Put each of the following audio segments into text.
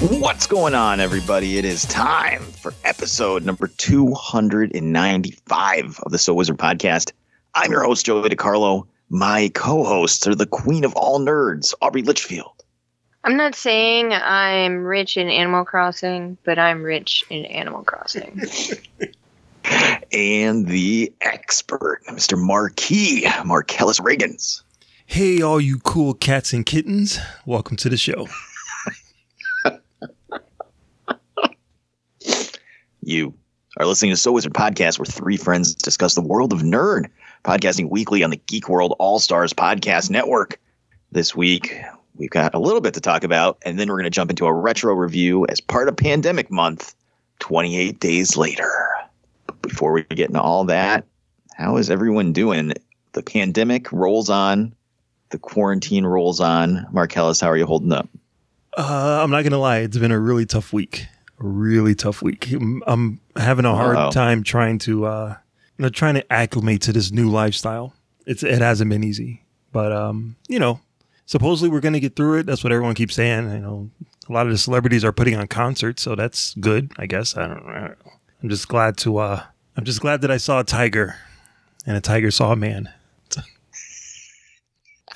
What's going on, everybody? It is time for episode number 295 of the So Wizard podcast. I'm your host, Joey DiCarlo. My co hosts are the queen of all nerds, Aubrey Litchfield, I'm not saying I'm rich in Animal Crossing, but I'm rich in Animal Crossing. and the expert, Mr. Marquis, Marcellus Reagans. Hey, all you cool cats and kittens. Welcome to the show. You are listening to So Wizard Podcast, where three friends discuss the world of nerd, podcasting weekly on the Geek World All Stars Podcast Network. This week, we've got a little bit to talk about, and then we're going to jump into a retro review as part of Pandemic Month, 28 days later. But before we get into all that, how is everyone doing? The pandemic rolls on, the quarantine rolls on. Marcellus, how are you holding up? Uh, I'm not gonna lie, it's been a really tough week. A really tough week. I'm, having a hard time trying to, uh, you know, trying to acclimate to this new lifestyle. It's it hasn't been easy, but um, you know, supposedly we're gonna get through it. That's what everyone keeps saying. You know, a lot of the celebrities are putting on concerts, so that's good, I guess. I don't, I don't know. I'm just glad to, uh, I'm just glad that I saw a tiger, and a tiger saw a man.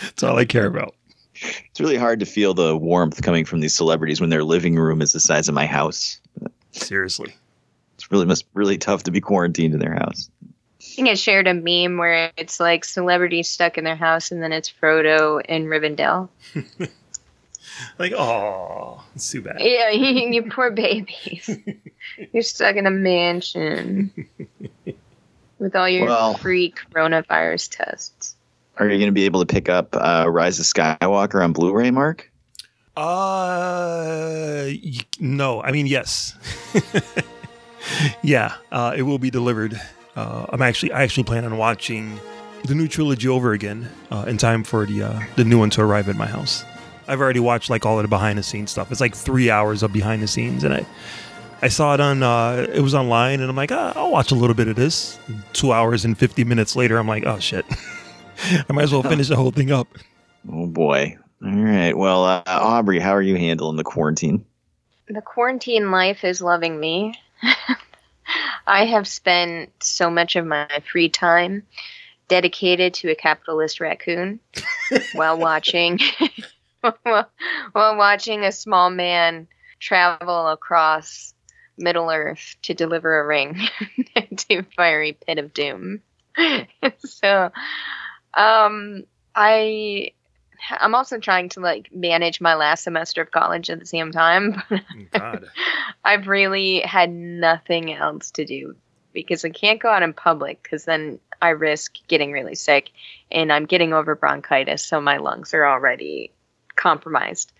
That's all I care about. It's really hard to feel the warmth coming from these celebrities when their living room is the size of my house. Seriously. It's really must really tough to be quarantined in their house. I think I shared a meme where it's like celebrities stuck in their house and then it's Frodo in Rivendell. Like, oh, it's too bad. Yeah, you poor babies. You're stuck in a mansion with all your Well- free coronavirus tests. Are you going to be able to pick up uh, Rise of Skywalker on Blu-ray, Mark? Uh, no. I mean, yes. yeah, uh, it will be delivered. Uh, I'm actually, I actually plan on watching the new trilogy over again uh, in time for the uh, the new one to arrive at my house. I've already watched like all of the behind the scenes stuff. It's like three hours of behind the scenes, and I I saw it on uh, it was online, and I'm like, ah, I'll watch a little bit of this. Two hours and fifty minutes later, I'm like, oh shit, I might as well finish the whole thing up. Oh boy. All right. Well, uh, Aubrey, how are you handling the quarantine? The quarantine life is loving me. I have spent so much of my free time dedicated to a capitalist raccoon while watching while watching a small man travel across Middle Earth to deliver a ring to fiery pit of doom. so um I I'm also trying to like manage my last semester of college at the same time. God. I've really had nothing else to do because I can't go out in public because then I risk getting really sick and I'm getting over bronchitis, so my lungs are already compromised.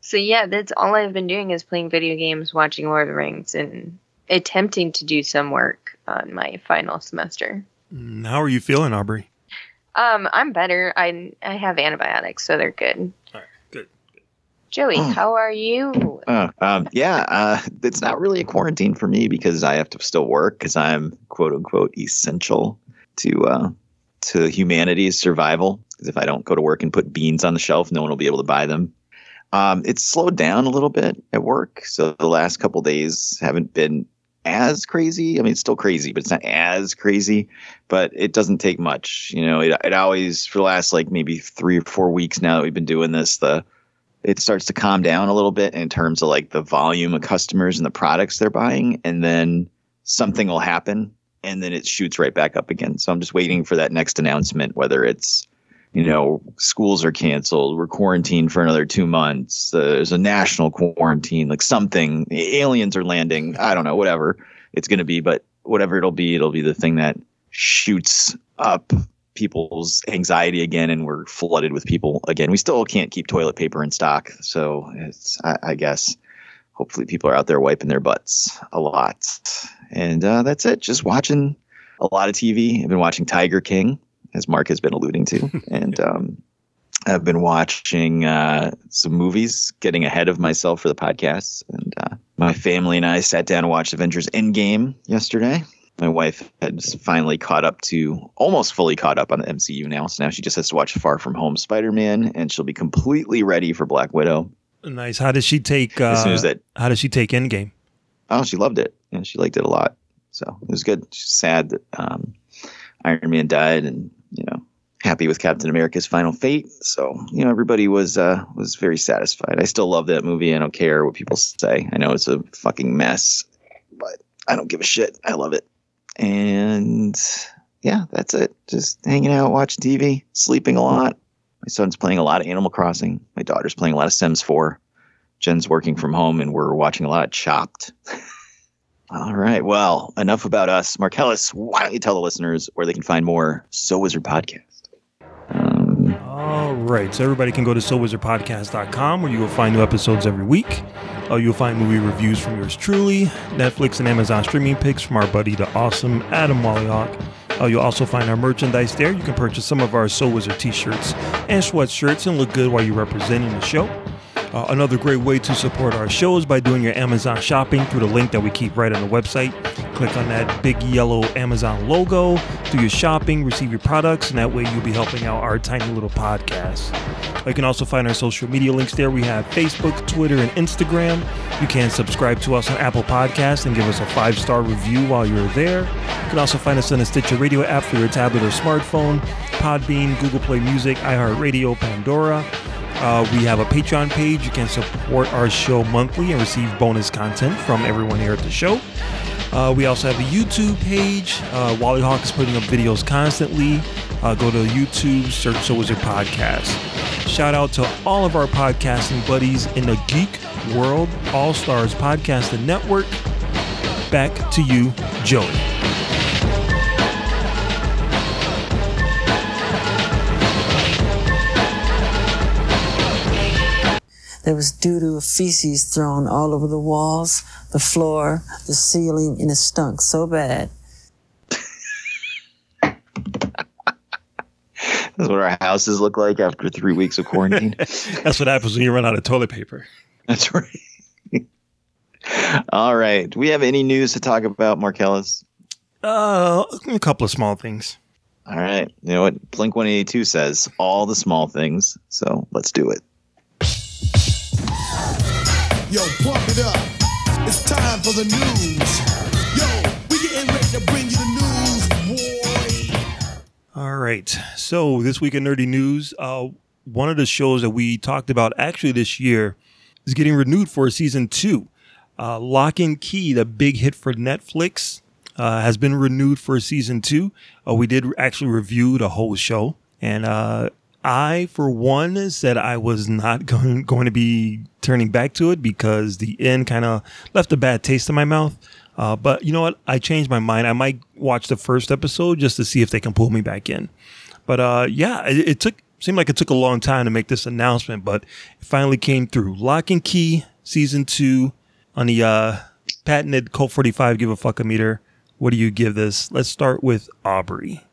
So yeah, that's all I've been doing is playing video games, watching Lord of the Rings, and attempting to do some work on my final semester. How are you feeling, Aubrey? Um, I'm better. I I have antibiotics, so they're good. All right, good. Joey, how are you? Oh, um, yeah, uh, it's not really a quarantine for me because I have to still work because I'm quote unquote essential to uh, to humanity's survival. Because if I don't go to work and put beans on the shelf, no one will be able to buy them. Um, it's slowed down a little bit at work, so the last couple days haven't been as crazy. I mean, it's still crazy, but it's not as crazy. But it doesn't take much, you know. It it always for the last like maybe three or four weeks now that we've been doing this, the it starts to calm down a little bit in terms of like the volume of customers and the products they're buying and then something will happen and then it shoots right back up again so i'm just waiting for that next announcement whether it's you know schools are canceled we're quarantined for another two months uh, there's a national quarantine like something aliens are landing i don't know whatever it's going to be but whatever it'll be it'll be the thing that shoots up people's anxiety again, and we're flooded with people again. We still can't keep toilet paper in stock, so it's I, I guess hopefully people are out there wiping their butts a lot. And uh, that's it. Just watching a lot of TV. I've been watching Tiger King, as Mark has been alluding to, and um, I've been watching uh, some movies, getting ahead of myself for the podcast. And uh, my family and I sat down and watched Avengers Endgame yesterday. My wife has finally caught up to almost fully caught up on the MCU now. So now she just has to watch Far From Home Spider Man, and she'll be completely ready for Black Widow. Nice. How does she take? Uh, As soon as that How does she take Endgame? Oh, she loved it. and she liked it a lot. So it was good. She's sad that um, Iron Man died, and you know, happy with Captain America's final fate. So you know, everybody was uh, was very satisfied. I still love that movie. I don't care what people say. I know it's a fucking mess, but I don't give a shit. I love it. And yeah, that's it. Just hanging out, watching TV, sleeping a lot. My son's playing a lot of Animal Crossing. My daughter's playing a lot of Sims 4. Jen's working from home, and we're watching a lot of Chopped. All right. Well, enough about us. Marcellus, why don't you tell the listeners where they can find more So Wizard podcast? Um, All right. So everybody can go to SoWizardPodcast.com where you will find new episodes every week. Uh, you'll find movie reviews from yours truly, Netflix and Amazon streaming picks from our buddy, the awesome Adam Wallyhawk. Uh, you'll also find our merchandise there. You can purchase some of our So Wizard t-shirts and sweatshirts and look good while you're representing the show. Uh, another great way to support our show is by doing your Amazon shopping through the link that we keep right on the website. Click on that big yellow Amazon logo, do your shopping, receive your products, and that way you'll be helping out our tiny little podcast. You can also find our social media links there. We have Facebook, Twitter, and Instagram. You can subscribe to us on Apple Podcasts and give us a five star review while you're there. You can also find us on the Stitcher Radio app for your tablet or smartphone, Podbean, Google Play Music, iHeartRadio, Pandora. Uh, we have a Patreon page. You can support our show monthly and receive bonus content from everyone here at the show. Uh, we also have a YouTube page. Uh, Wally Hawk is putting up videos constantly. Uh, go to YouTube, search So Wizard Podcast. Shout out to all of our podcasting buddies in the geek world, All Stars Podcast and Network. Back to you, Joey. There was doo-doo of feces thrown all over the walls, the floor, the ceiling, and it stunk so bad. that's what our houses look like after three weeks of quarantine. That's what happens when you run out of toilet paper. that's right. All right. Do we have any news to talk about, Marcellus? Uh, a couple of small things. All right. You know what? Blink 182 says all the small things. So let's do it. Yo, pump it up. It's time for the news. Yo, we getting ready to bring you the news, boy. All right. So this week in nerdy news, uh, one of the shows that we talked about actually this year is getting renewed for season two. Uh, Locke and Key, the big hit for Netflix, uh, has been renewed for season two. Uh, we did actually review the whole show, and uh, I, for one, said I was not going going to be turning back to it because the end kind of left a bad taste in my mouth. Uh, but you know what? I changed my mind. I might watch the first episode just to see if they can pull me back in. But uh, yeah, it, it took seemed like it took a long time to make this announcement, but it finally came through. Locke and Key season two on the uh, patented Colt 45 give a fuck a meter. What do you give this? Let's start with Aubrey.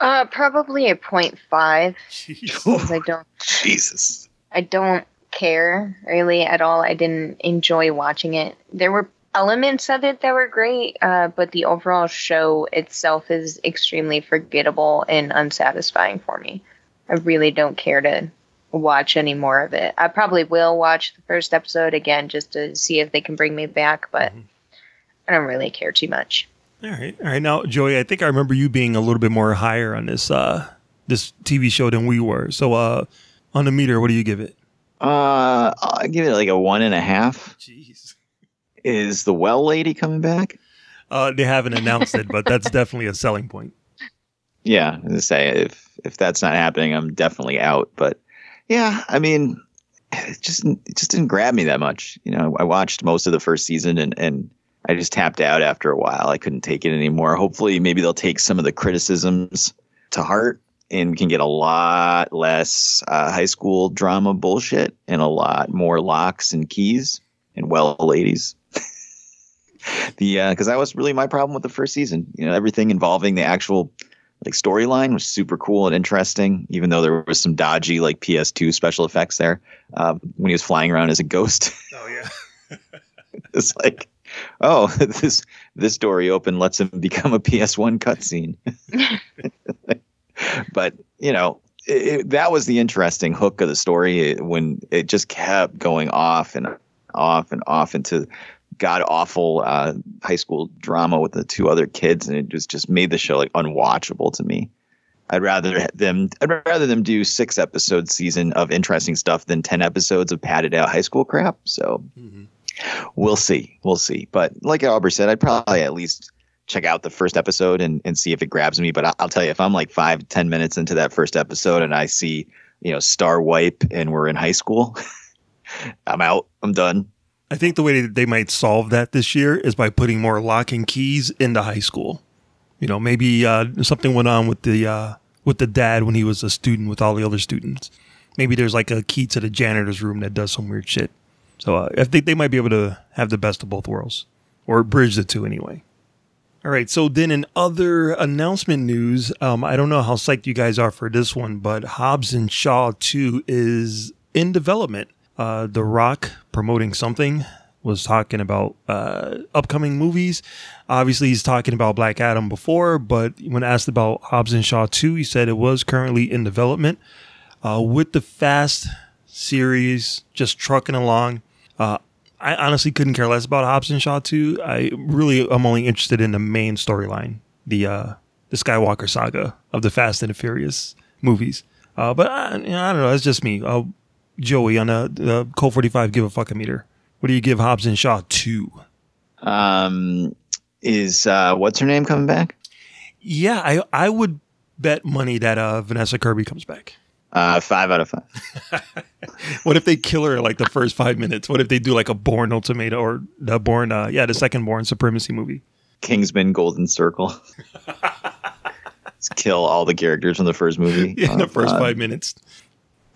Uh, probably a point five. because I don't, Jesus. I don't care really at all. I didn't enjoy watching it. There were elements of it that were great, uh, but the overall show itself is extremely forgettable and unsatisfying for me. I really don't care to watch any more of it. I probably will watch the first episode again just to see if they can bring me back, but I don't really care too much. All right, all right. Now, Joey, I think I remember you being a little bit more higher on this uh, this TV show than we were. So, uh, on the meter, what do you give it? Uh, I'll give it like a one and a half. Jeez. Is the well lady coming back? Uh, they haven't announced it, but that's definitely a selling point. Yeah, I say, if if that's not happening, I'm definitely out. But yeah, I mean, it just it just didn't grab me that much. You know, I watched most of the first season and and I just tapped out after a while. I couldn't take it anymore. Hopefully, maybe they'll take some of the criticisms to heart and can get a lot less uh, high school drama bullshit and a lot more locks and keys and well ladies. the because that was really my problem with the first season. You know, everything involving the actual like storyline was super cool and interesting, even though there was some dodgy like PS2 special effects there um, when he was flying around as a ghost. Oh yeah. it's like, oh, this this story open lets him become a PS1 cutscene. but you know, it, it- that was the interesting hook of the story when it just kept going off and off and off into god awful uh, high school drama with the two other kids, and it just just made the show like unwatchable to me. I'd rather them I'd rather them do six episode season of interesting stuff than ten episodes of padded out high school crap. So we'll see, we'll see. But like Aubrey said, I'd probably at least check out the first episode and, and see if it grabs me. But I- I'll tell you, if I'm like five ten minutes into that first episode and I see you know star wipe and we're in high school, I'm out. I'm done. I think the way that they might solve that this year is by putting more lock and keys into high school. You know, maybe uh, something went on with the uh, with the dad when he was a student with all the other students. Maybe there's like a key to the janitor's room that does some weird shit. So uh, I think they might be able to have the best of both worlds, or bridge the two anyway. All right. So then, in other announcement news, um, I don't know how psyched you guys are for this one, but Hobbs and Shaw Two is in development. Uh, the Rock promoting something was talking about uh, upcoming movies. Obviously, he's talking about Black Adam before, but when asked about Hobbs and Shaw 2, he said it was currently in development. Uh, with the Fast series just trucking along, uh, I honestly couldn't care less about Hobbs and Shaw 2. I really I'm only interested in the main storyline, the uh, the Skywalker saga of the Fast and the Furious movies. Uh, but I, you know, I don't know. That's just me. Uh, Joey on the, the Colt 45 give a fuck a meter. What do you give Hobbs and Shaw 2? Um, is uh, what's her name coming back? Yeah, I I would bet money that uh, Vanessa Kirby comes back. Uh, five out of five. What if they kill her like the first five minutes? What if they do like a Bourne Ultimatum or the Bourne, uh, yeah, the second Bourne Supremacy movie? Kingsman Golden Circle. Kill all the characters from the first movie. Yeah, in the Uh, first uh, five minutes.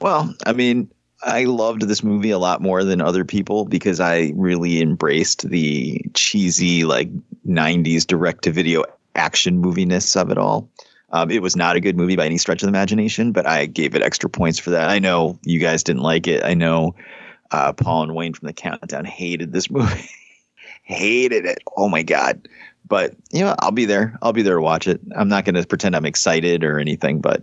Well, I mean, I loved this movie a lot more than other people because I really embraced the cheesy, like 90s direct to video action moviness of it all. Um, it was not a good movie by any stretch of the imagination, but I gave it extra points for that. I know you guys didn't like it. I know uh, Paul and Wayne from the Countdown hated this movie, hated it. Oh my god! But you know, I'll be there. I'll be there to watch it. I'm not going to pretend I'm excited or anything, but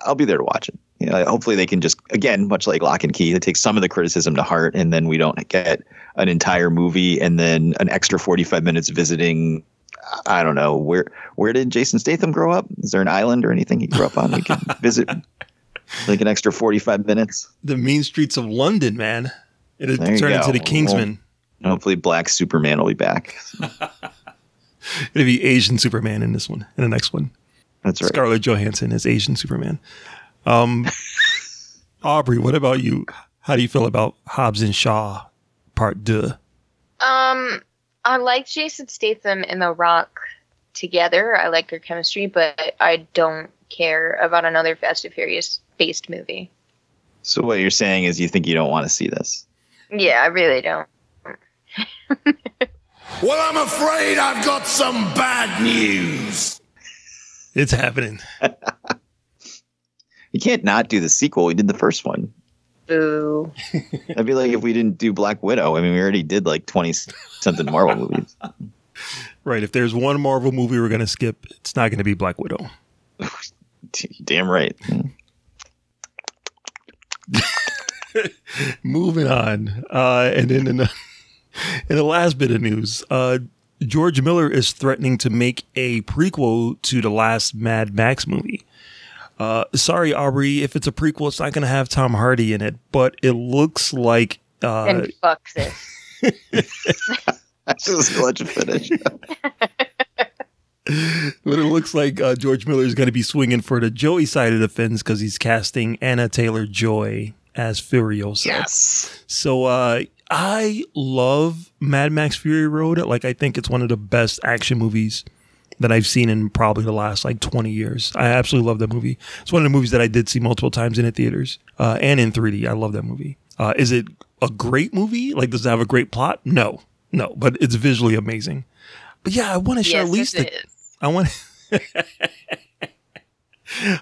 I'll be there to watch it. You know, hopefully they can just again, much like Locke and Key, they take some of the criticism to heart, and then we don't get an entire movie and then an extra 45 minutes visiting. I don't know where where did Jason Statham grow up? Is there an island or anything he grew up on we can visit? Like an extra 45 minutes. The mean streets of London, man. It had There you turned into the Kingsman. Hopefully, Black Superman will be back. It'd be Asian Superman in this one, in the next one. That's right. Scarlett Johansson is Asian Superman. Um, Aubrey, what about you? How do you feel about Hobbs and Shaw Part Deux? Um, I like Jason Statham and The Rock together. I like their chemistry, but I don't care about another Fast and Furious based movie. So what you're saying is you think you don't want to see this? Yeah, I really don't. Well, I'm afraid I've got some bad news. It's happening. You can't not do the sequel. We did the first one. Boo. That'd be like if we didn't do Black Widow. I mean, we already did like twenty something Marvel movies. Right. If there's one Marvel movie we're going to skip, it's not going to be Black Widow. Damn right. Moving on. Uh, and then in the, in the last bit of news, uh, George Miller is threatening to make a prequel to the last Mad Max movie. Uh, sorry, Aubrey, if it's a prequel, it's not going to have Tom Hardy in it, but it looks like. Uh, and fuck this. Just let you finish. but it looks like uh, George Miller is going to be swinging for the Joey side of the fence because he's casting Anna Taylor Joy as Furiosa. Yes. So uh, I love Mad Max Fury Road. Like I think it's one of the best action movies that I've seen in probably the last like 20 years. I absolutely love that movie. It's one of the movies that I did see multiple times in the theaters uh, and in 3D. I love that movie. Uh, is it a great movie? Like, does it have a great plot? No, no, but it's visually amazing. But yeah, I want to Yes, Charlize to. I want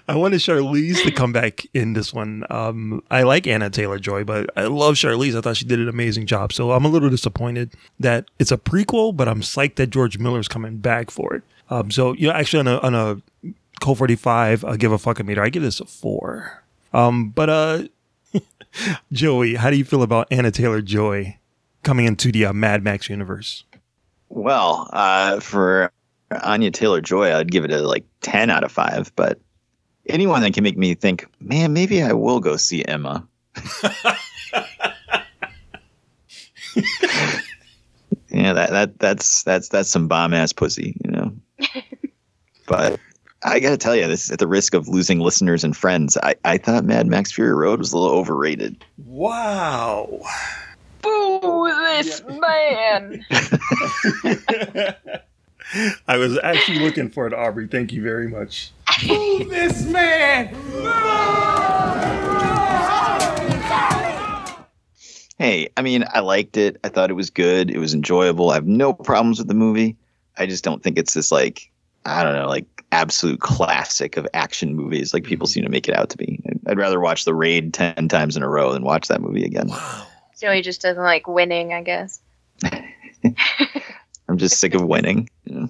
I wanted Charlize to come back in this one. Um, I like Anna Taylor Joy, but I love Charlize. I thought she did an amazing job. So I'm a little disappointed that it's a prequel, but I'm psyched that George Miller's coming back for it. Um, so you know, actually on a on a Colt 45, I give a fucking meter. I give this a four. Um, but uh, Joey, how do you feel about Anna Taylor Joy coming into the uh, Mad Max universe? Well, uh, for Anya Taylor Joy, I'd give it a like 10 out of 5. But anyone that can make me think, man, maybe I will go see Emma. yeah, that, that that's that's that's some bomb ass pussy, you know. But I gotta tell you, this is at the risk of losing listeners and friends. I, I thought Mad Max Fury Road was a little overrated. Wow. Boo this man. I was actually looking for it, Aubrey. Thank you very much. Boo this man! Hey, I mean, I liked it. I thought it was good. It was enjoyable. I have no problems with the movie. I just don't think it's this like I don't know, like absolute classic of action movies like people seem to make it out to be. I'd- I'd rather watch The Raid 10 times in a row than watch that movie again. Wow. So he just doesn't like winning, I guess. I'm just sick of winning. you know?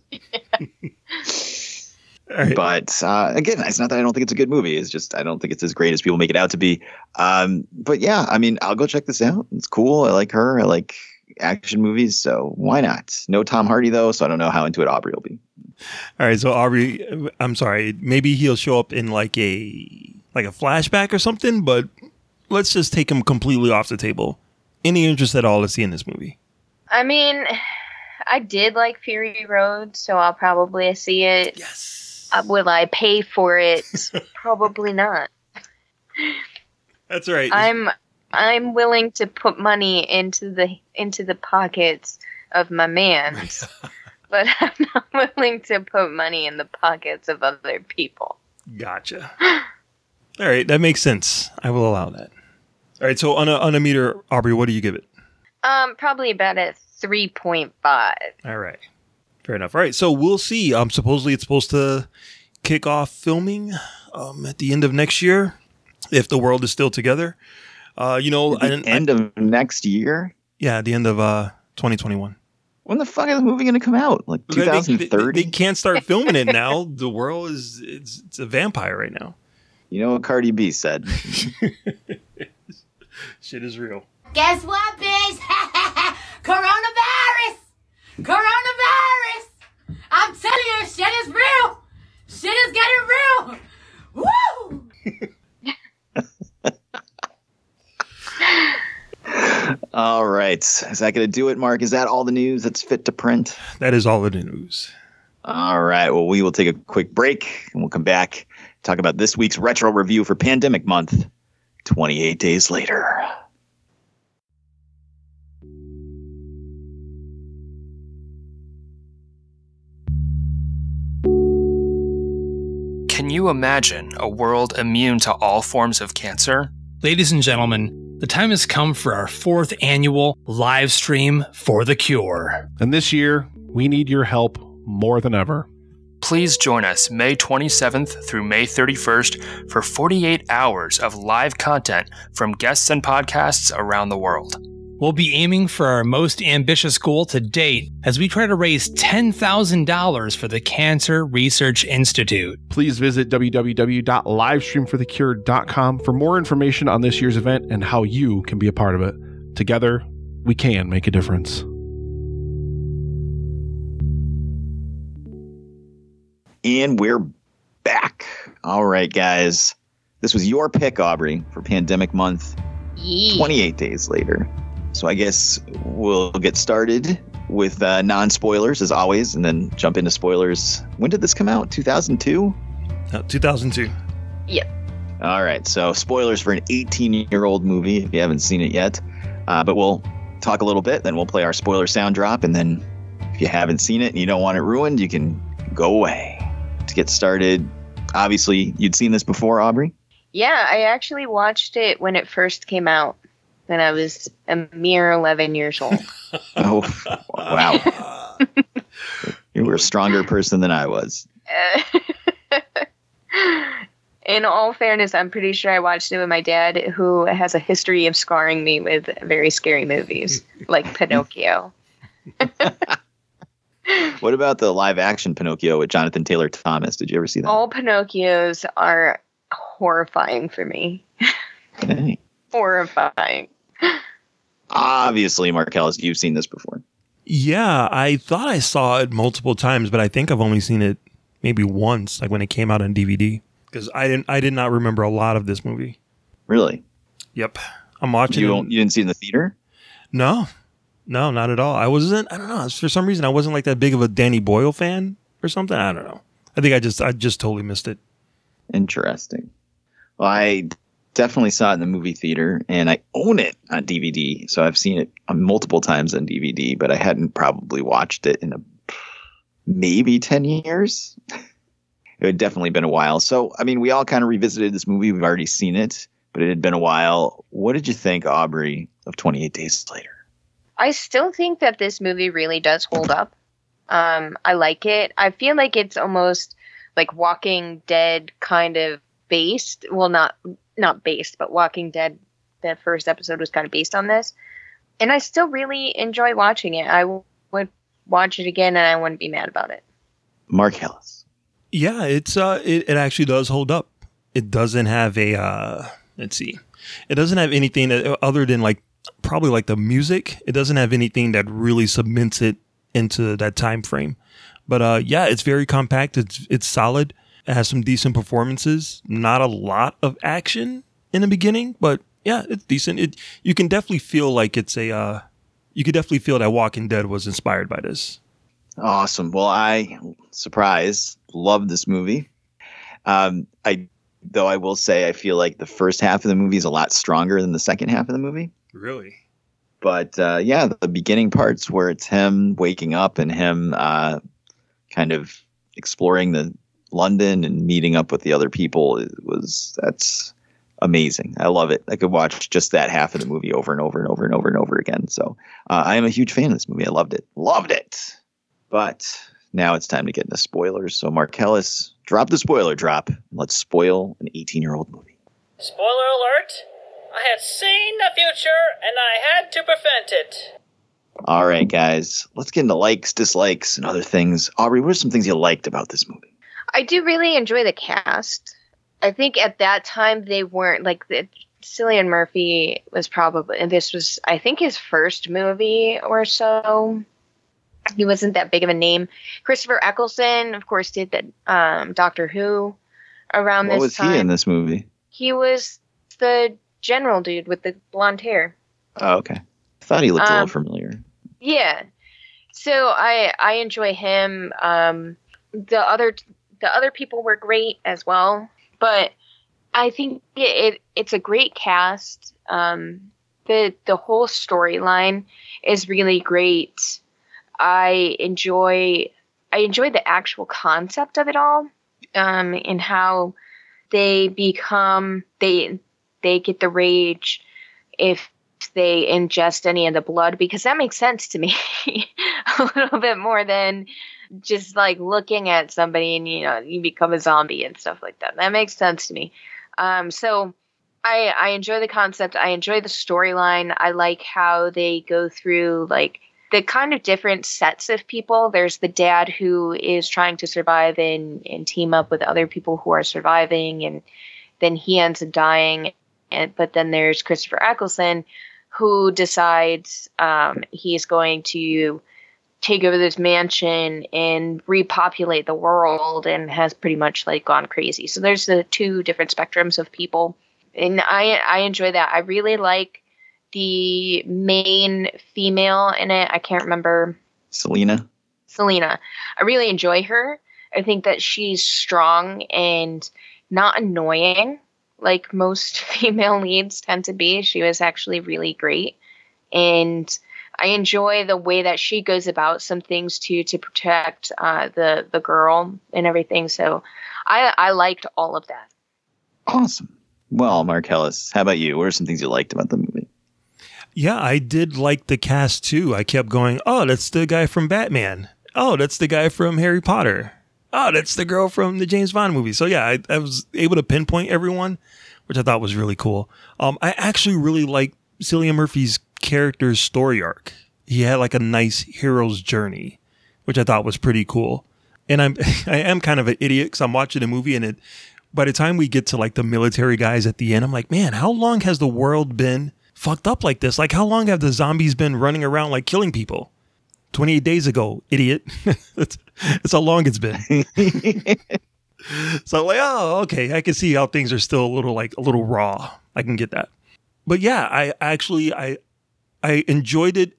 All right. But uh, again, it's not that I don't think it's a good movie. It's just I don't think it's as great as people make it out to be. Um, but yeah, I mean, I'll go check this out. It's cool. I like her. I like action movies, so why not? No Tom Hardy though, so I don't know how into it Aubrey will be. All right. So Aubrey, I'm sorry. Maybe he'll show up in like a like a flashback or something. But let's just take him completely off the table. Any interest at all to see in this movie? I mean, I did like Fury Road, so I'll probably see it. Yes. Uh, will I pay for it? probably not. That's right. I'm I'm willing to put money into the into the pockets of my man, but I'm not willing to put money in the pockets of other people. Gotcha. All right, that makes sense. I will allow that. All right, so on a on a meter, Aubrey, what do you give it? Um, probably about a three point five. All right, fair enough. All right, so we'll see. Um, supposedly it's supposed to kick off filming um at the end of next year, if the world is still together. Uh, you know, I At didn't. the end of next year. yeah, the end of uh 2021. When the fuck is the movie going to come out? Like They- they- 2030? They, can't start filming it now. The world is it's, it's a vampire right now. You know what Cardi B said? Shit is real. Guess what, bitch? Coronavirus! Coronavirus! I'm telling you, shit is real! Shit is getting real! Woo! All right. Is that going to do it, Mark? Is that all the news that's fit to print? That is all of the news. All right. Well, we will take a quick break and we'll come back talk about this week's retro review for Pandemic Month. 28 days later. Can you imagine a world immune to all forms of cancer? Ladies and gentlemen, the time has come for our fourth annual live stream for the cure. And this year, we need your help more than ever. Please join us May 27th through May 31st for 48 hours of live content from guests and podcasts around the world. We'll be aiming for our most ambitious goal to date as we try to raise $10,000 for the Cancer Research Institute. Please visit www.livestreamforthecure.com for more information on this year's event and how you can be a part of it. Together, we can make a difference. And we're back. All right, guys. This was your pick, Aubrey, for Pandemic Month. 28 days later. So I guess we'll get started with uh, non spoilers as always, and then jump into spoilers. When did this come out? 2002? Uh, 2002. Yep. All right. So spoilers for an 18 year old movie if you haven't seen it yet. Uh, but we'll talk a little bit, then we'll play our spoiler sound drop, and then if you haven't seen it and you don't want it ruined, you can go away. To get started, obviously, you'd seen this before, Aubrey? Yeah, I actually watched it when it first came out when I was a mere 11 years old. Oh, wow. you were a stronger person than I was. In all fairness, I'm pretty sure I watched it with my dad, who has a history of scarring me with very scary movies like Pinocchio. What about the live action Pinocchio with Jonathan Taylor Thomas? Did you ever see that? All Pinocchios are horrifying for me. Okay. horrifying. Obviously, Marcellus, you've seen this before. Yeah, I thought I saw it multiple times, but I think I've only seen it maybe once, like when it came out on DVD. Because I didn't, I did not remember a lot of this movie. Really? Yep, I'm watching. You, you didn't see it in the theater? No, no, not at all. I wasn't. I don't know. For some reason, I wasn't like that big of a Danny Boyle fan or something. I don't know. I think I just, I just totally missed it. Interesting. Well, I definitely saw it in the movie theater, and I own it on DVD. So I've seen it multiple times on DVD, but I hadn't probably watched it in a, maybe ten years. It had definitely been a while. So I mean, we all kind of revisited this movie. We've already seen it, but it had been a while. What did you think, Aubrey, of Twenty Eight Days Later? I still think that this movie really does hold up. Um, I like it. I feel like it's almost like Walking Dead kind of based. Well, not not based, but Walking Dead. The first episode was kind of based on this, and I still really enjoy watching it. I w- would watch it again, and I wouldn't be mad about it. Marcellus. Yeah, it's uh, it, it actually does hold up. It doesn't have a uh, let's see, it doesn't have anything that, other than like probably like the music. It doesn't have anything that really cements it into that time frame. But uh, yeah, it's very compact. It's it's solid. It has some decent performances. Not a lot of action in the beginning, but yeah, it's decent. It you can definitely feel like it's a uh, you could definitely feel that Walking Dead was inspired by this. Awesome. Well, I surprise love this movie. Um, I though I will say I feel like the first half of the movie is a lot stronger than the second half of the movie. Really? But uh, yeah, the beginning parts where it's him waking up and him uh, kind of exploring the London and meeting up with the other people it was that's amazing. I love it. I could watch just that half of the movie over and over and over and over and over again. So uh, I am a huge fan of this movie. I loved it. Loved it. But now it's time to get into spoilers. So Marcellus, drop the spoiler drop. and Let's spoil an 18 year old movie. Spoiler alert! I had seen the future and I had to prevent it. All right, guys, let's get into likes, dislikes, and other things. Aubrey, what are some things you liked about this movie? I do really enjoy the cast. I think at that time they weren't like the, Cillian Murphy was probably and this was I think his first movie or so. He wasn't that big of a name. Christopher Eccleston, of course, did that um, Doctor Who around What this What was time. he in this movie? He was the general dude with the blonde hair. Oh, okay. I thought he looked a Um, little familiar. Yeah. So I I enjoy him. Um, the other the other people were great as well, but I think it, it it's a great cast. Um, the the whole storyline is really great. I enjoy I enjoy the actual concept of it all, um, and how they become they they get the rage if they ingest any of the blood because that makes sense to me a little bit more than just like looking at somebody and you know you become a zombie and stuff like that. That makes sense to me. Um so i i enjoy the concept. I enjoy the storyline. I like how they go through like the kind of different sets of people. There's the dad who is trying to survive and and team up with other people who are surviving and then he ends up dying. And but then there's christopher eccleston who decides um, he's going to take over this mansion and repopulate the world and has pretty much like gone crazy. So there's the two different spectrums of people. And I I enjoy that. I really like the main female in it. I can't remember Selena. Selena. I really enjoy her. I think that she's strong and not annoying like most female leads tend to be. She was actually really great. And I enjoy the way that she goes about some things too to protect uh, the the girl and everything. So I I liked all of that. Awesome. Well, Marcellus, how about you? What are some things you liked about the movie? Yeah, I did like the cast too. I kept going, oh, that's the guy from Batman. Oh, that's the guy from Harry Potter. Oh, that's the girl from the James Bond movie. So yeah, I, I was able to pinpoint everyone, which I thought was really cool. Um, I actually really like Cillian Murphy's character's story arc. He had like a nice hero's journey, which I thought was pretty cool. And I'm I am kind of an idiot because I'm watching a movie and it by the time we get to like the military guys at the end, I'm like, man, how long has the world been fucked up like this? Like, how long have the zombies been running around like killing people? 28 days ago, idiot. that's, that's how long it's been. so, like, oh, okay. I can see how things are still a little like a little raw. I can get that. But yeah, I actually, I, I enjoyed it.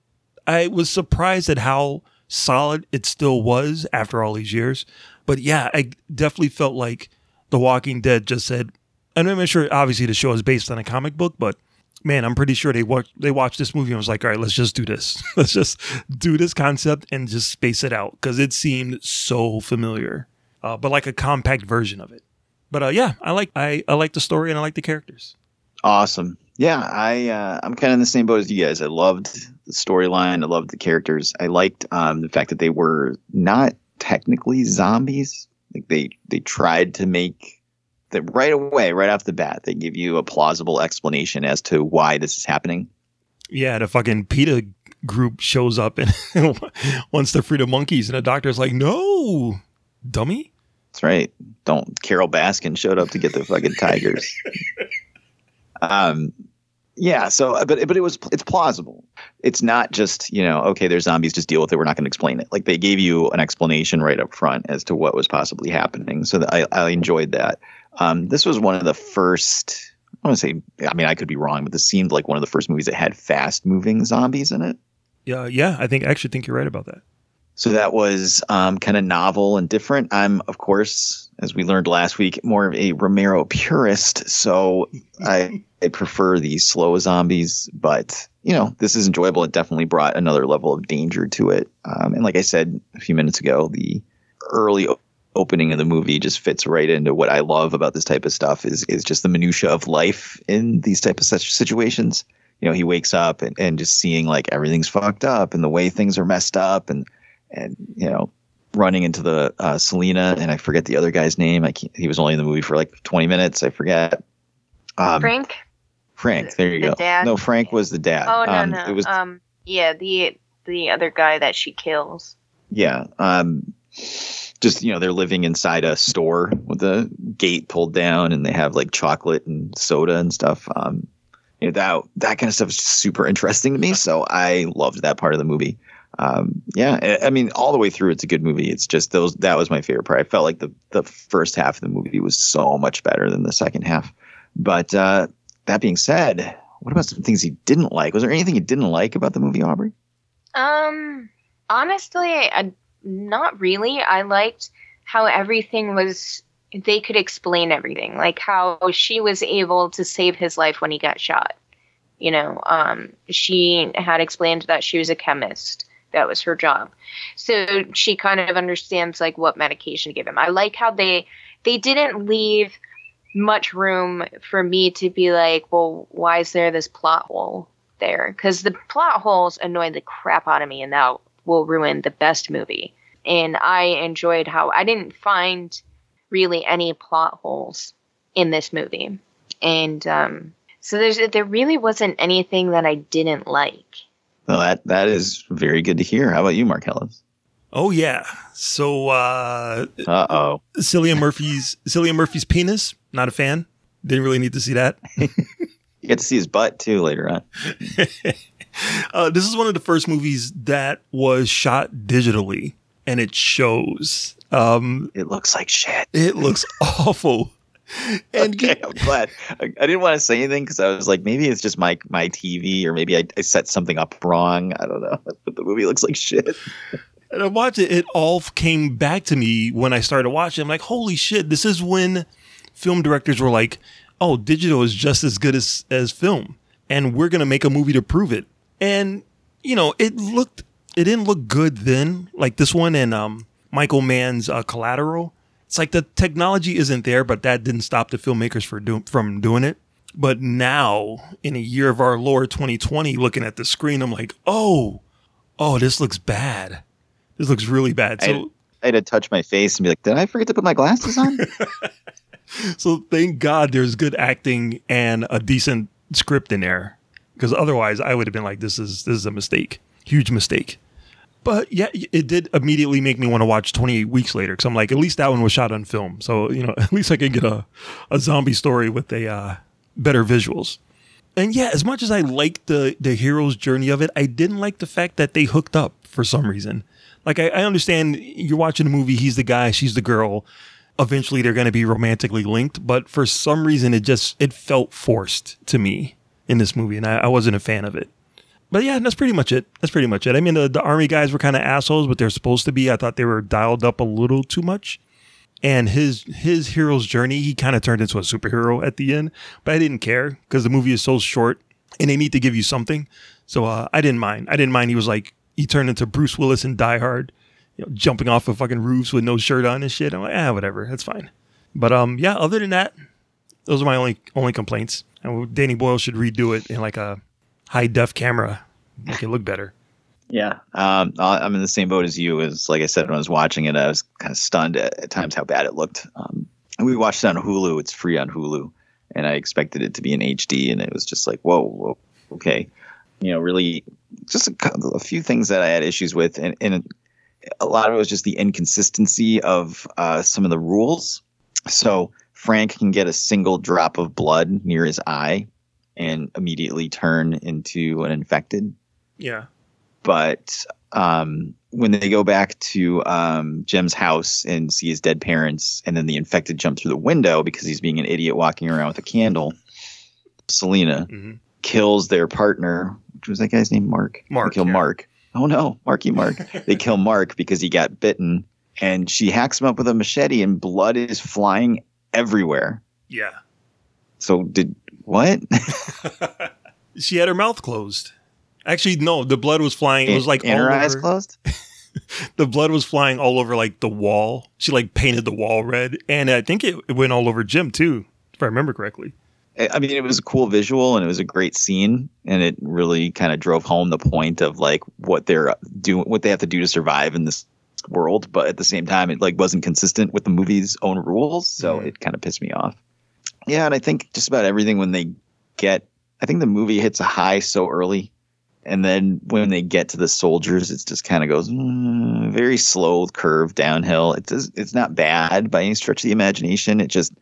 I was surprised at how solid it still was after all these years. But yeah, I definitely felt like The Walking Dead just said, and I'm sure obviously the show is based on a comic book, but man, I'm pretty sure they watched they watched this movie and was like, all right, let's just do this. let's just do this concept and just space it out because it seemed so familiar, uh, but like a compact version of it. But uh, yeah, I like I I like the story and I like the characters. Awesome. Yeah, I uh, I'm kind of in the same boat as you guys. I loved the storyline. I loved the characters. I liked um, the fact that they were not technically zombies. Like they they tried to make that right away, right off the bat, they give you a plausible explanation as to why this is happening. Yeah, the fucking PETA group shows up and wants to free the monkeys, and the doctor's like, "No, dummy." That's right. Don't Carole Baskin showed up to get the fucking tigers. um, yeah. So, but but it was it's plausible. It's not just you know okay, there's zombies, just deal with it. We're not going to explain it. Like they gave you an explanation right up front as to what was possibly happening. So I I enjoyed that. Um, this was one of the first. I want to say. I mean, I could be wrong, but this seemed like one of the first movies that had fast moving zombies in it. Yeah, yeah. I think I actually think you're right about that. So that was um, kind of novel and different. I'm, of course, as we learned last week, more of a Romero purist. So I, I prefer the slow zombies, but you know, this is enjoyable. It definitely brought another level of danger to it. Um, and like I said a few minutes ago, the early opening of the movie just fits right into what I love about this type of stuff is is just the minutia of life in these type of such situations. You know, he wakes up and, and just seeing like everything's fucked up and the way things are messed up and and you know running into the uh, Selena and I forget the other guy's name. I can't, he was only in the movie for like 20 minutes. I forget. Um, Frank. Frank. There you The go. dad? No, Frank was the dad. Oh no um, no. It was um yeah the the other guy that she kills. Yeah. Um, just you know, they're living inside a store with the gate pulled down, and they have like chocolate and soda and stuff. Um, you know that that kind of stuff is super interesting to me. So I loved that part of the movie. Um, yeah, I- mean, all the way through, it's a good movie. It's just those that was my favorite part. I felt like the the first half of the movie was so much better than the second half. But uh, that being said, what about some things you didn't like? Was there anything you didn't like about the movie, Aubrey? Um, honestly, I, not really. I liked how everything was. They could explain everything, like how she was able to save his life when he got shot. You know, um, she had explained that she was a chemist. That was her job, so she kind of understands like what medication to give him. I like how they they didn't leave much room for me to be like, well, why is there this plot hole there? Because the plot holes annoy the crap out of me, and that will ruin the best movie. And I enjoyed how I didn't find really any plot holes in this movie, and um, so there's there really wasn't anything that I didn't like. Well, that that is very good to hear. How about you, Marcellus? Oh yeah. So uh Uh oh. Cillian Murphy's Cillian Murphy's penis. Not a fan. Didn't really need to see that. You get to see his butt too later on. uh, this is one of the first movies that was shot digitally, and it shows. Um, it looks like shit. It looks awful. And okay, I'm glad. I, I didn't want to say anything because I was like, maybe it's just my my TV, or maybe I, I set something up wrong. I don't know. But the movie looks like shit. And I watched it, it all came back to me when I started watching. I'm like, holy shit, this is when film directors were like, oh, digital is just as good as, as film. And we're to make a movie to prove it. And you know, it looked it didn't look good then. Like this one and um, Michael Mann's uh, Collateral. It's like the technology isn't there, but that didn't stop the filmmakers for do- from doing it. But now, in a year of our Lord 2020, looking at the screen, I'm like, oh, oh, this looks bad. This looks really bad. I, had, So, I had to touch my face and be like, "Did I forget to put my glasses on?" so thank God there's good acting and a decent script in there, because otherwise I would have been like, this is this is a mistake, huge mistake. But yeah, it did immediately make me want to watch 28 Weeks Later because I'm like, at least that one was shot on film, so you know, at least I can get a a zombie story with a uh, better visuals. And yeah, as much as I liked the the hero's journey of it, I didn't like the fact that they hooked up for some reason. Like I, I understand you're watching a movie, he's the guy, she's the girl. Eventually they're gonna be romantically linked, but for some reason it just it felt forced to me in this movie, and I, I wasn't a fan of it. But yeah, that's pretty much it. That's pretty much it. I mean, the, the army guys were kind of assholes, but they're supposed to be. I thought they were dialed up a little too much. And his his hero's journey, he kind of turned into a superhero at the end. But I didn't care because the movie is so short, and they need to give you something. So uh, I didn't mind. I didn't mind. He was like he turned into Bruce Willis in Die Hard, you know, jumping off of fucking roofs with no shirt on and shit. I'm like, ah, whatever, that's fine. But um, yeah. Other than that, those are my only only complaints. And Danny Boyle should redo it in like a high def camera, make it look better. Yeah, um, I'm in the same boat as you. As like I said when I was watching it, I was kind of stunned at, at times how bad it looked. Um, we watched it on Hulu. It's free on Hulu, and I expected it to be in HD, and it was just like, whoa, whoa okay. You know, really, just a, a few things that I had issues with, and, and a lot of it was just the inconsistency of uh, some of the rules. So Frank can get a single drop of blood near his eye and immediately turn into an infected Yeah. but um, when they go back to um, Jim's house and see his dead parents, and then the infected jump through the window because he's being an idiot walking around with a candle, Selena kills their partner, which was that guy's name, Mark. Mark, They kill yeah. Mark. Oh no, Marky Mark. they kill Mark because he got bitten, and she hacks him up with a machete, and blood is flying everywhere. Yeah. So did what? She had her mouth closed. Actually, no, the blood was flying. It was like and her eyes over- closed. the blood was flying all over like the wall. She like painted the wall red, and I think it, it went all over Jim too, if I remember correctly. I I mean, it was a cool visual and it was a great scene, and it really kind of drove home the point of like what they're uh, doing, what they have to do to survive in this world. But at the same time, it like wasn't consistent with the movie's own rules, so mm. it kind of pissed me off. Yeah, and I think just about everything when they get, I think the movie hits a high so early, and then when they get to the soldiers, it just kind of goes mm, very slow curve downhill. It does, it's not bad by any stretch of the imagination. It just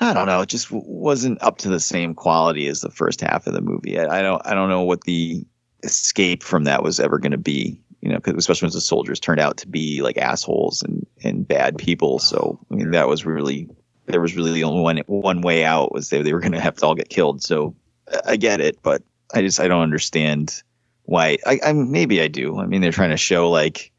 I don't know. It just wasn't up to the same quality as the first half of the movie. I, I don't. I don't know what the escape from that was ever going to be. You know, especially when the soldiers turned out to be like assholes and and bad people. So I mean, that was really there was really the only one one way out was they they were going to have to all get killed. So I- get it, but I just I don't understand why. I, I maybe I do. I mean, they're trying to show like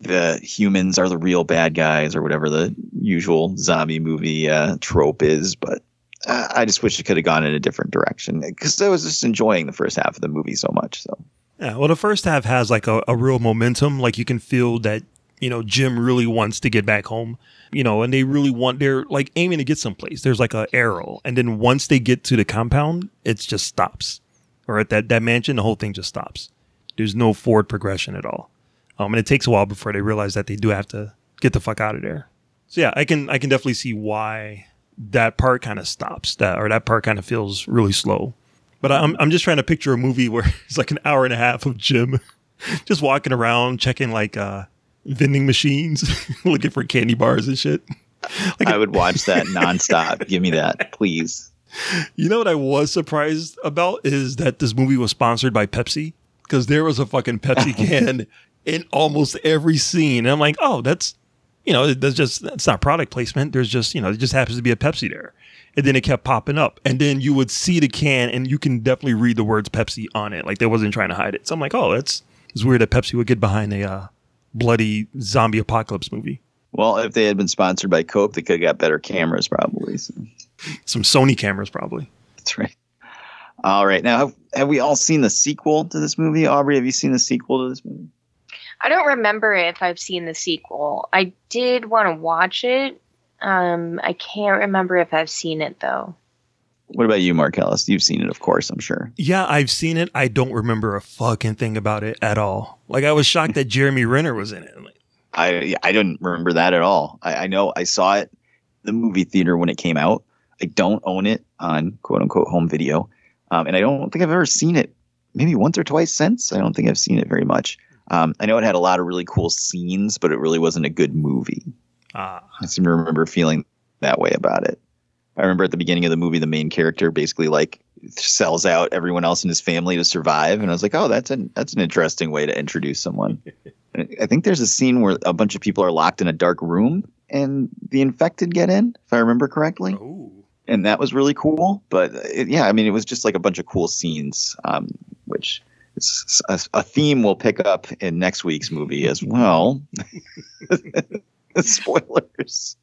the humans are the real bad guys or whatever the usual zombie movie uh, trope is. But uh, I just wish it could have gone in a different direction because I was just enjoying the first half of the movie so much. So Yeah, well, the first half has like a, a real momentum. Like you can feel that, you know, Jim really wants to get back home, you know, and they really want, they're like aiming to get someplace. There's like a arrow. And then once they get to the compound, it just stops. Or at that, that mansion, the whole thing just stops. There's no forward progression at all. Um, and it takes a while before they realize that they do have to get the fuck out of there. So yeah, I can, I can definitely see why that part kind of stops that, or that part kind of feels really slow. But I'm I'm just trying to picture a movie where it's like an hour and a half of Jim just walking around checking like uh vending machines, looking for candy bars and shit. I would watch that nonstop. Give me that, please. You know what I was surprised about is that this movie was sponsored by Pepsi because there was a fucking Pepsi can in almost every scene. And I'm like, oh, that's you know, that's just that's not product placement. There's just you know, it just happens to be a Pepsi there. And then it kept popping up, and then you would see the can, and you can definitely read the words Pepsi on it. Like they wasn't trying to hide it. So I'm like, oh, that's it's weird that Pepsi would get behind a uh, bloody zombie apocalypse movie. Well, if they had been sponsored by Coke, they could have got better cameras, probably. So, Some Sony cameras, probably. that's right. All right. Now, have, have we all seen the sequel to this movie? Aubrey, have you seen the sequel to this movie? I don't remember if I've seen the sequel. I did want to watch it. Um, I can't remember if I've seen it though. What about you, Marcellus? You've seen it, of course, I'm sure. Yeah, I've seen it. I don't remember a fucking thing about it at all. Like I was shocked that Jeremy Renner was in it. Like, I I didn't remember that at all. I, I know I saw it the movie theater when it came out. I don't own it on quote unquote home video, um, and I don't think I've ever seen it. Maybe once or twice since. I don't think I've seen it very much. Um, I know it had a lot of really cool scenes, but it really wasn't a good movie. Ah. I seem to remember feeling that way about it. I remember at the beginning of the movie, the main character basically like sells out everyone else in his family to survive, and I was like, oh, that's an that's an interesting way to introduce someone. I think there's a scene where a bunch of people are locked in a dark room and the infected get in, if I remember correctly. And that was really cool. But it, yeah, I mean, it was just like a bunch of cool scenes, um, which is a, a theme we'll pick up in next week's movie as well. Spoilers.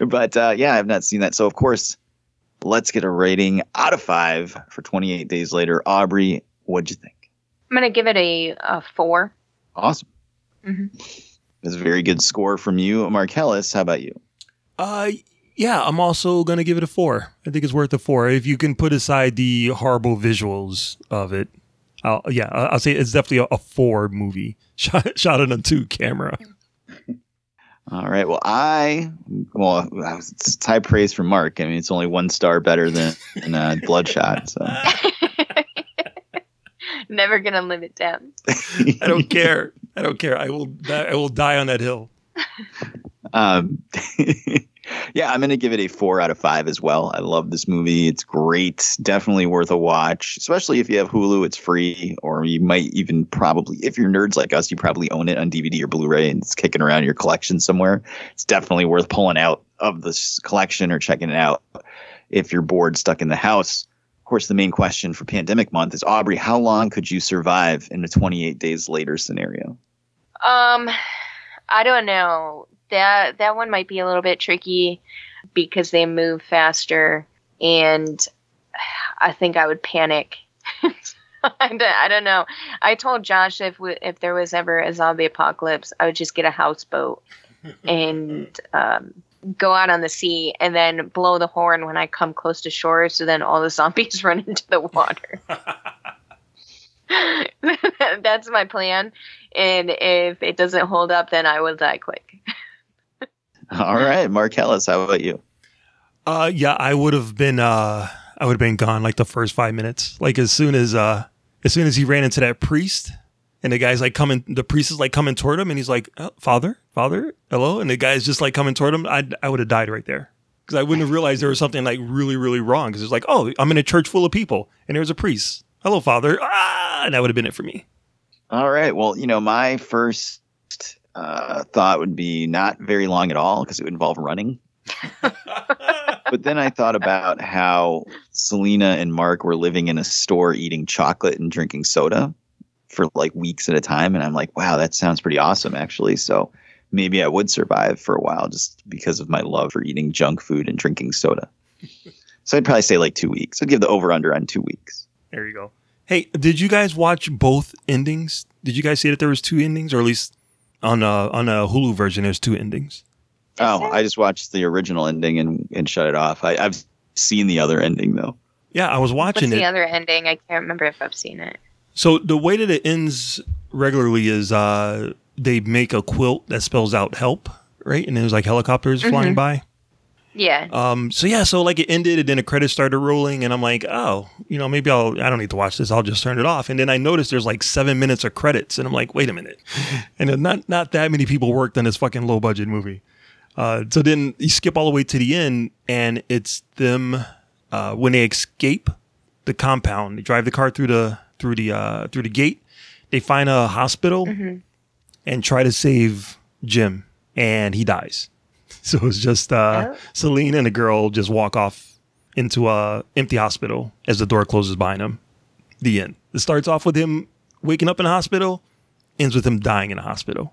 But uh, yeah, I've not seen that. So, of course, let's get a rating out of five for 28 Days Later. Aubrey, what'd you think? I'm gonna give it a, a four. Awesome. hmm That's a very good score from you. Marcellus, how about you? Uh, yeah, I'm also gonna give it a four. I think it's worth a four if you can put aside the horrible visuals of it. I'll, yeah, I'll I'll say it's definitely a, a four movie shot shot on a two camera. All right. Well, I well, it's high praise for Mark. I mean, it's only one star better than, than uh, Bloodshot. So Never gonna live it down. I don't care. I don't care. I will. die- I will die on that hill. um, yeah, I'm going to give it a four out of five as well. I love this movie. It's great. Definitely worth a watch, especially if you have Hulu. It's free, or you might even probably, if you're nerds like us, you probably own it on DVD or Blu-ray and it's kicking around your collection somewhere. It's definitely worth pulling out of this collection or checking it out if you're bored stuck in the house. Of course, the main question for Pandemic Month is Aubrey, how long could you survive in a 28 days later scenario? Um, I don't know. That that one might be a little bit tricky because they move faster, and I think I would panic. I don't, know. I told Josh if we, if there was ever a zombie apocalypse, I would just get a houseboat and um, go out on the sea and then blow the horn when I come close to shore, so then all the zombies run into the water. That's my plan. And if it doesn't hold up, then I will die quick. All right, Marcellus, how about you? Uh, yeah, I would have been. Uh, I would have been gone like the first five minutes. Like as soon as uh, as soon as he ran into that priest, and the guy's like coming. The priest is like coming toward him, and he's like, oh, "Father, Father, hello," and the guy's just like coming toward him. I I would have died right there because I wouldn't have realized there was something like really really wrong. Because it's like, oh, I'm in a church full of people, and there's a priest. Hello, Father. Ah, and that would have been it for me. All right. Well, you know, my first uh, thought would be not very long at all because it would involve running. but then I thought about how Selena and Mark were living in a store eating chocolate and drinking soda for like weeks at a time. And I'm like, wow, that sounds pretty awesome, actually. So maybe I would survive for a while just because of my love for eating junk food and drinking soda. so I'd probably say like two weeks. I'd give the over under on two weeks. There you go. Hey, did you guys watch both endings? Did you guys see that there was two endings, or at least on a on a Hulu version, there's two endings? Oh, I just watched the original ending and, and shut it off. I, I've seen the other ending though. Yeah, I was What's watching the other ending? I can't remember if I've seen it. So the way that it ends regularly is uh they make a quilt that spells out help, right? And there's like helicopters flying Mhm. by. Yeah. Um so yeah, so like it ended and then the credits started rolling and I'm like, "Oh, you know, maybe I'll I don't need to watch this. I'll just turn it off." And then I noticed there's like 7 minutes of credits and I'm like, "Wait a minute." and then not not that many people worked on this fucking low budget movie. Uh so then you skip all the way to the end and it's them uh when they escape the compound. They drive the car through the through the uh through the gate. They find a hospital and try to save Jim and he dies. So it's just uh Selena and a girl just walk off into a empty hospital as the door closes behind them. The end. It starts off with him waking up in a hospital, ends with him dying in a hospital.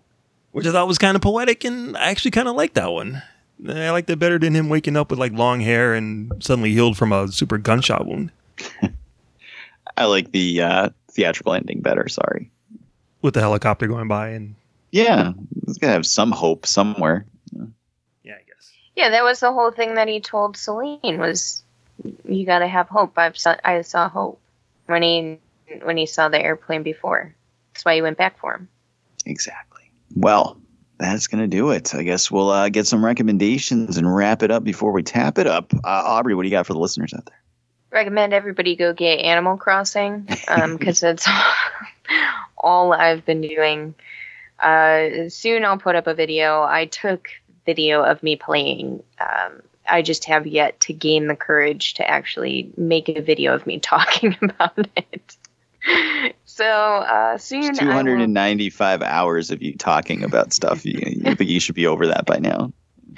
Which I thought was kind of poetic and I actually kind of liked that one. I liked it better than him waking up with like long hair and suddenly healed from a super gunshot wound. I like the uh, theatrical ending better. Sorry. With the helicopter going by and Yeah, it's gonna have some hope somewhere. Yeah, that was the whole thing that he told Selena was you got to have hope. I've saw, I saw hope when he when he saw the airplane before. That's why he went back for him. Exactly. Well, that's gonna do it. I guess we'll uh, get some recommendations and wrap it up before we tap it up. Uh, Aubrey, what do you got for the listeners out there? Recommend everybody go get Animal Crossing because that's all I've been doing. Uh, soon I'll put up a video. I took video of me playing. Um, I just have yet to gain the courage to actually make a video of me talking about it. So uh, soon, It's I will- 295 hours of you talking about stuff. You, you think you should be over that by now?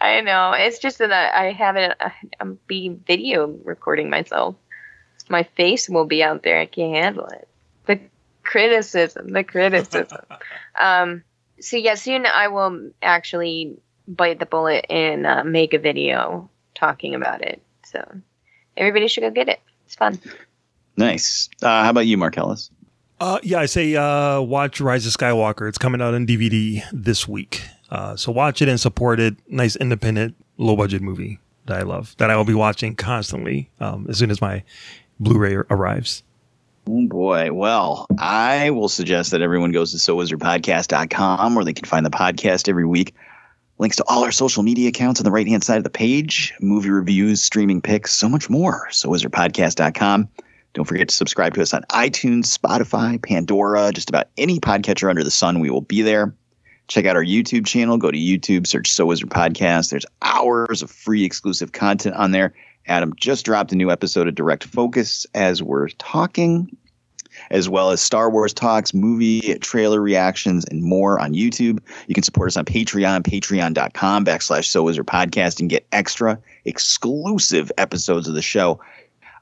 I know. It's just that I haven't. I'm be video recording myself. My face will be out there. I can't handle it. The criticism. The criticism. um. So yeah, soon I will actually bite the bullet and uh, make a video talking about it. So everybody should go get it. It's fun. Nice. Uh, how about you, Marcellus? Uh, yeah, I say uh, watch Rise of Skywalker. It's coming out on DVD this week. Uh, so watch it and support it. Nice independent, low budget movie that I love that I will be watching constantly um, as soon as my Blu-ray arrives. Oh boy. Well, I will suggest that everyone goes to sowizardpodcast.com where they can find the podcast every week. Links to all our social media accounts on the right hand side of the page, movie reviews, streaming picks, so much more. Sowizardpodcast.com. Don't forget to subscribe to us on iTunes, Spotify, Pandora, just about any podcatcher under the sun. We will be there. Check out our YouTube channel. Go to YouTube, search So Wizard Podcast. There's hours of free exclusive content on there. Adam just dropped a new episode of Direct Focus as we're talking, as well as Star Wars talks, movie trailer reactions, and more on YouTube. You can support us on Patreon, patreon.com backslash So Wizard Podcast, and get extra exclusive episodes of the show.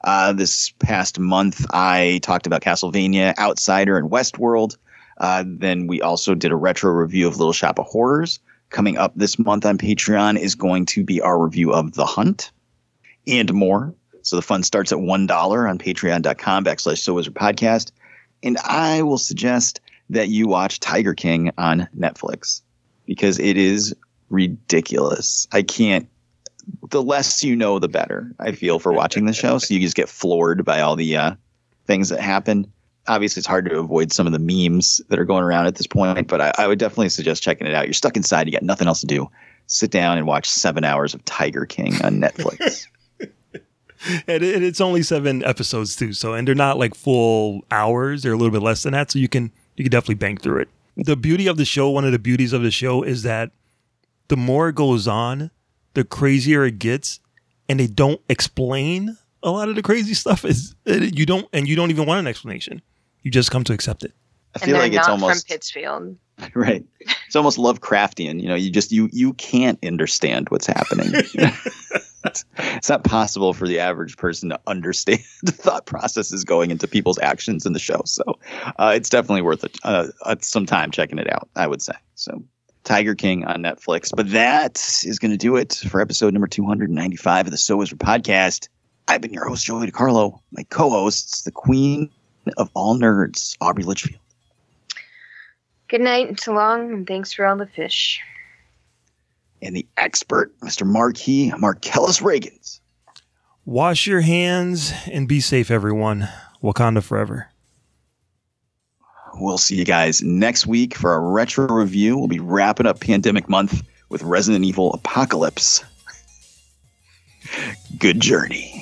Uh, this past month, I talked about Castlevania, Outsider, and Westworld. Uh, then we also did a retro review of Little Shop of Horrors. Coming up this month on Patreon is going to be our review of The Hunt and more. So the fund starts at $1 on patreon.com backslash So Wizard Podcast. And I will suggest that you watch Tiger King on Netflix because it is ridiculous. I can't the less you know, the better. I feel for watching the show, so you just get floored by all the uh, things that happen. Obviously, it's hard to avoid some of the memes that are going around at this point, but I, I would definitely suggest checking it out. You're stuck inside, you got nothing else to do. Sit down and watch seven hours of Tiger King on Netflix. And it, it's only seven episodes too, so and they're not like full hours; they're a little bit less than that. So you can you can definitely bank through it. The beauty of the show, one of the beauties of the show, is that the more it goes on, the crazier it gets, and they don't explain a lot of the crazy stuff. Is you don't and you don't even want an explanation; you just come to accept it. I feel they're like it's not almost from Pittsfield. right. It's almost Lovecraftian. You know, you just you you can't understand what's happening. it's, not possible for the average person to understand the thought processes going into people's actions in the show. So uh, it's definitely worth it, uh, some time checking it out. I would say so. Tiger King on Netflix. But that is going to do it for episode number 295 of the So Wizard podcast. I've been your host, Joey DiCarlo. My co-hosts, the queen of all nerds, Aubrey Litchfield. Good night and so long, and thanks for all the fish. And the expert, Mr. Marquis Marcellus Reagans. Wash your hands and be safe, everyone. Wakanda forever. We'll see you guys next week for a retro review. We'll be wrapping up Pandemic Month with Resident Evil Apocalypse. Good journey.